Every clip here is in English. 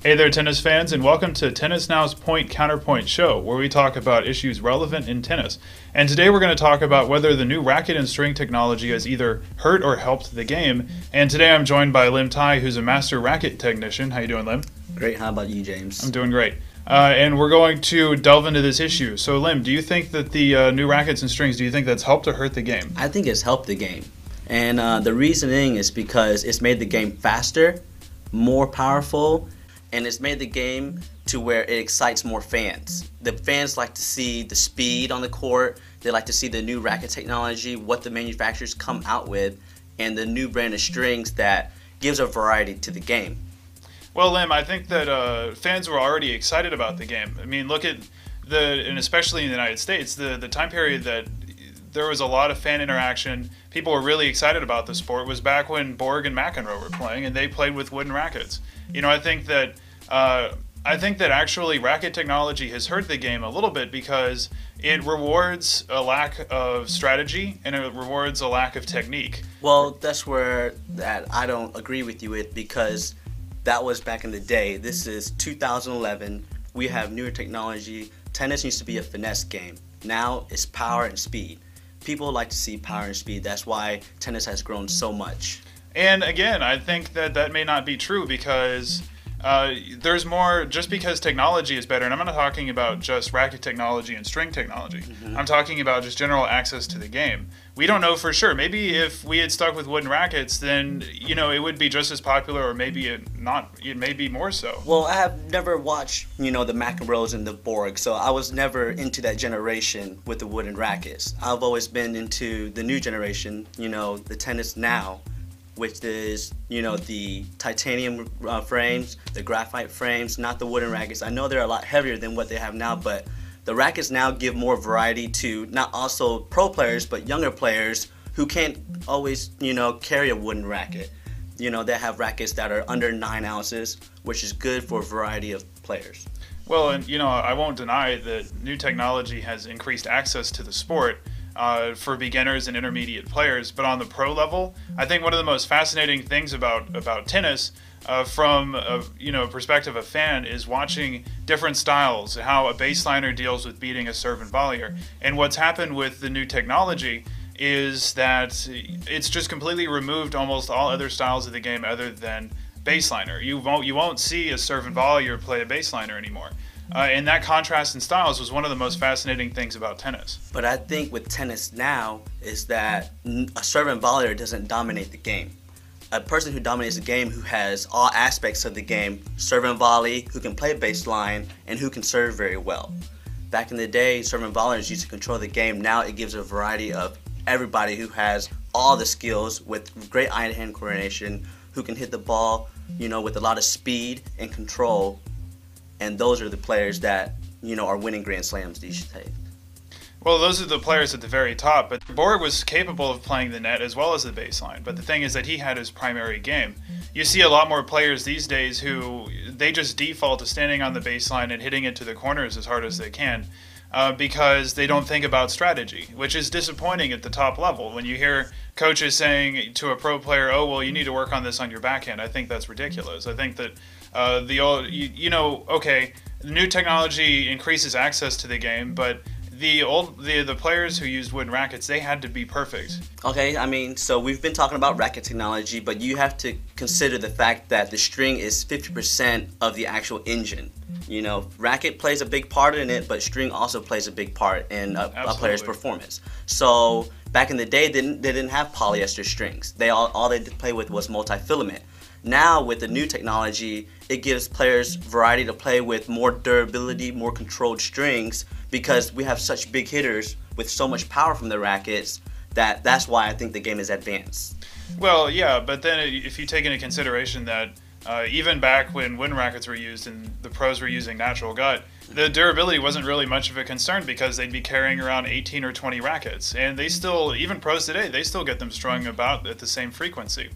Hey there, tennis fans, and welcome to Tennis Now's Point Counterpoint Show, where we talk about issues relevant in tennis. And today we're going to talk about whether the new racket and string technology has either hurt or helped the game. And today I'm joined by Lim Tai, who's a master racket technician. How you doing, Lim? Great. How about you, James? I'm doing great. Uh, and we're going to delve into this issue. So, Lim, do you think that the uh, new rackets and strings, do you think that's helped or hurt the game? I think it's helped the game. And uh, the reasoning is because it's made the game faster, more powerful, and it's made the game to where it excites more fans. The fans like to see the speed on the court, they like to see the new racket technology, what the manufacturers come out with, and the new brand of strings that gives a variety to the game. Well, Lim, I think that uh, fans were already excited about the game. I mean, look at the, and especially in the United States, the, the time period that there was a lot of fan interaction. People were really excited about the sport. Was back when Borg and McEnroe were playing, and they played with wooden rackets. You know, I think that uh, I think that actually racket technology has hurt the game a little bit because it rewards a lack of strategy and it rewards a lack of technique. Well, that's where that I don't agree with you with because that was back in the day. This is 2011. We have newer technology. Tennis used to be a finesse game. Now it's power and speed. People like to see power and speed. That's why tennis has grown so much. And again, I think that that may not be true because uh, there's more just because technology is better and i'm not talking about just racket technology and string technology. Mm-hmm. i'm talking about just general access to the game. We don't know for sure. Maybe if we had stuck with wooden rackets then you know it would be just as popular or maybe it not it may be more so. Well i have never watched you know the mcenroes and the borg so i was never into that generation with the wooden rackets. I've always been into the new generation you know the tennis now which is you know the titanium uh, frames, the graphite frames, not the wooden rackets. I know they're a lot heavier than what they have now, but the rackets now give more variety to not also pro players but younger players who can't always you know carry a wooden racket. You know they have rackets that are under nine ounces, which is good for a variety of players. Well, and you know I won't deny that new technology has increased access to the sport uh, for beginners and intermediate players. But on the pro level, I think one of the most fascinating things about about tennis, uh, from a you know perspective of fan, is watching different styles, how a baseliner deals with beating a serve and volleyer, and what's happened with the new technology is that it's just completely removed almost all other styles of the game other than baseliner. You won't you won't see a serve and volleyer play a baseliner anymore. Uh, and that contrast in styles was one of the most fascinating things about tennis. But I think with tennis now is that a serve and volleyer doesn't dominate the game. A person who dominates the game, who has all aspects of the game, serve and volley, who can play baseline, and who can serve very well. Back in the day, serve and volleyers used to control the game. Now it gives a variety of everybody who has all the skills with great eye-hand coordination, who can hit the ball, you know, with a lot of speed and control and those are the players that you know are winning Grand Slams these days. Well, those are the players at the very top, but Borg was capable of playing the net as well as the baseline. But the thing is that he had his primary game. You see a lot more players these days who they just default to standing on the baseline and hitting it to the corners as hard as they can. Uh, because they don't think about strategy, which is disappointing at the top level. When you hear coaches saying to a pro player, "Oh, well, you need to work on this on your backhand," I think that's ridiculous. I think that uh, the old, you, you know, okay, new technology increases access to the game, but the old the the players who used wooden rackets they had to be perfect. Okay i mean so we've been talking about racket technology but you have to consider the fact that the string is 50% of the actual engine. You know racket plays a big part in it but string also plays a big part in a, a player's performance. So back in the day they didn't, they didn't have polyester strings. They all, all they did play with was multi-filament now with the new technology, it gives players variety to play with more durability, more controlled strings because we have such big hitters with so much power from the rackets that that's why I think the game is advanced. Well, yeah, but then if you take into consideration that uh, even back when wooden rackets were used and the pros were using natural gut, the durability wasn't really much of a concern because they'd be carrying around 18 or 20 rackets. And they still, even pros today, they still get them strung about at the same frequency.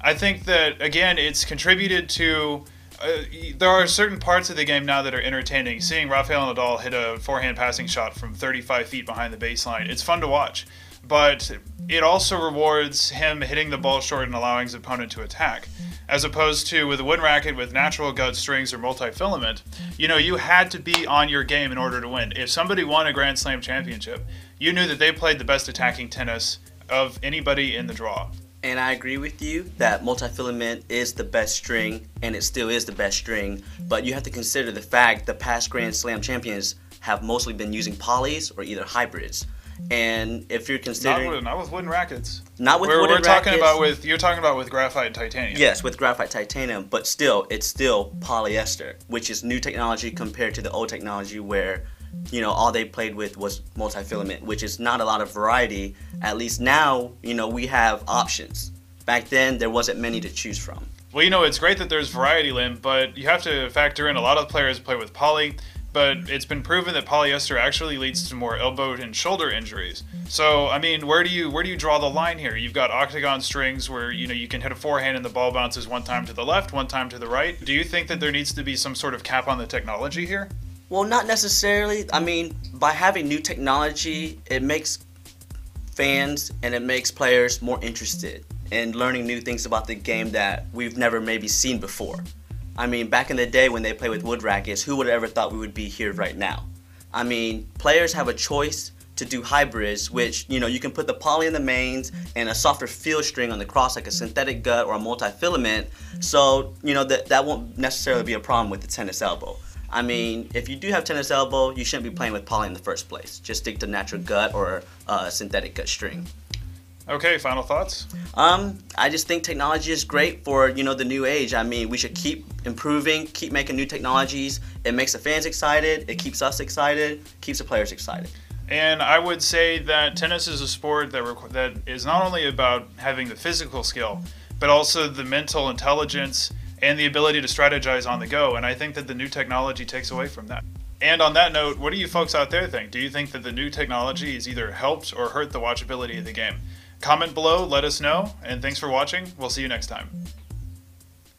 I think that, again, it's contributed to. Uh, there are certain parts of the game now that are entertaining. Seeing Rafael Nadal hit a forehand passing shot from 35 feet behind the baseline, it's fun to watch. But it also rewards him hitting the ball short and allowing his opponent to attack. As opposed to with a wooden racket with natural gut strings or multi-filament, you know, you had to be on your game in order to win. If somebody won a Grand Slam championship, you knew that they played the best attacking tennis of anybody in the draw. And I agree with you that multi-filament is the best string, and it still is the best string. But you have to consider the fact the past Grand Slam champions have mostly been using polys or either hybrids. And if you're Not considering with, not with wooden rackets. not with we're, wooden we're talking rackets- about with you're talking about with graphite and titanium. Yes, with graphite titanium, but still, it's still polyester, which is new technology compared to the old technology where, you know, all they played with was multi-filament, which is not a lot of variety. At least now, you know, we have options. Back then, there wasn't many to choose from. Well, you know, it's great that there's variety, Lim, but you have to factor in a lot of players play with poly, but it's been proven that polyester actually leads to more elbow and shoulder injuries. So, I mean, where do you where do you draw the line here? You've got octagon strings where, you know, you can hit a forehand and the ball bounces one time to the left, one time to the right. Do you think that there needs to be some sort of cap on the technology here? Well, not necessarily. I mean, by having new technology, it makes fans and it makes players more interested in learning new things about the game that we've never maybe seen before. I mean, back in the day when they played with wood rackets, who would have ever thought we would be here right now? I mean, players have a choice to do hybrids, which, you know, you can put the poly in the mains and a softer field string on the cross, like a synthetic gut or a multi-filament. So, you know, that, that won't necessarily be a problem with the tennis elbow. I mean, if you do have tennis elbow, you shouldn't be playing with poly in the first place. Just stick to natural gut or uh, synthetic gut string. Okay, final thoughts? Um, I just think technology is great for you know the new age. I mean, we should keep improving, keep making new technologies. It makes the fans excited. It keeps us excited. Keeps the players excited. And I would say that tennis is a sport that requ- that is not only about having the physical skill, but also the mental intelligence and the ability to strategize on the go. And I think that the new technology takes away from that. And on that note, what do you folks out there think? Do you think that the new technology has either helped or hurt the watchability of the game? Comment below, let us know, and thanks for watching. We'll see you next time.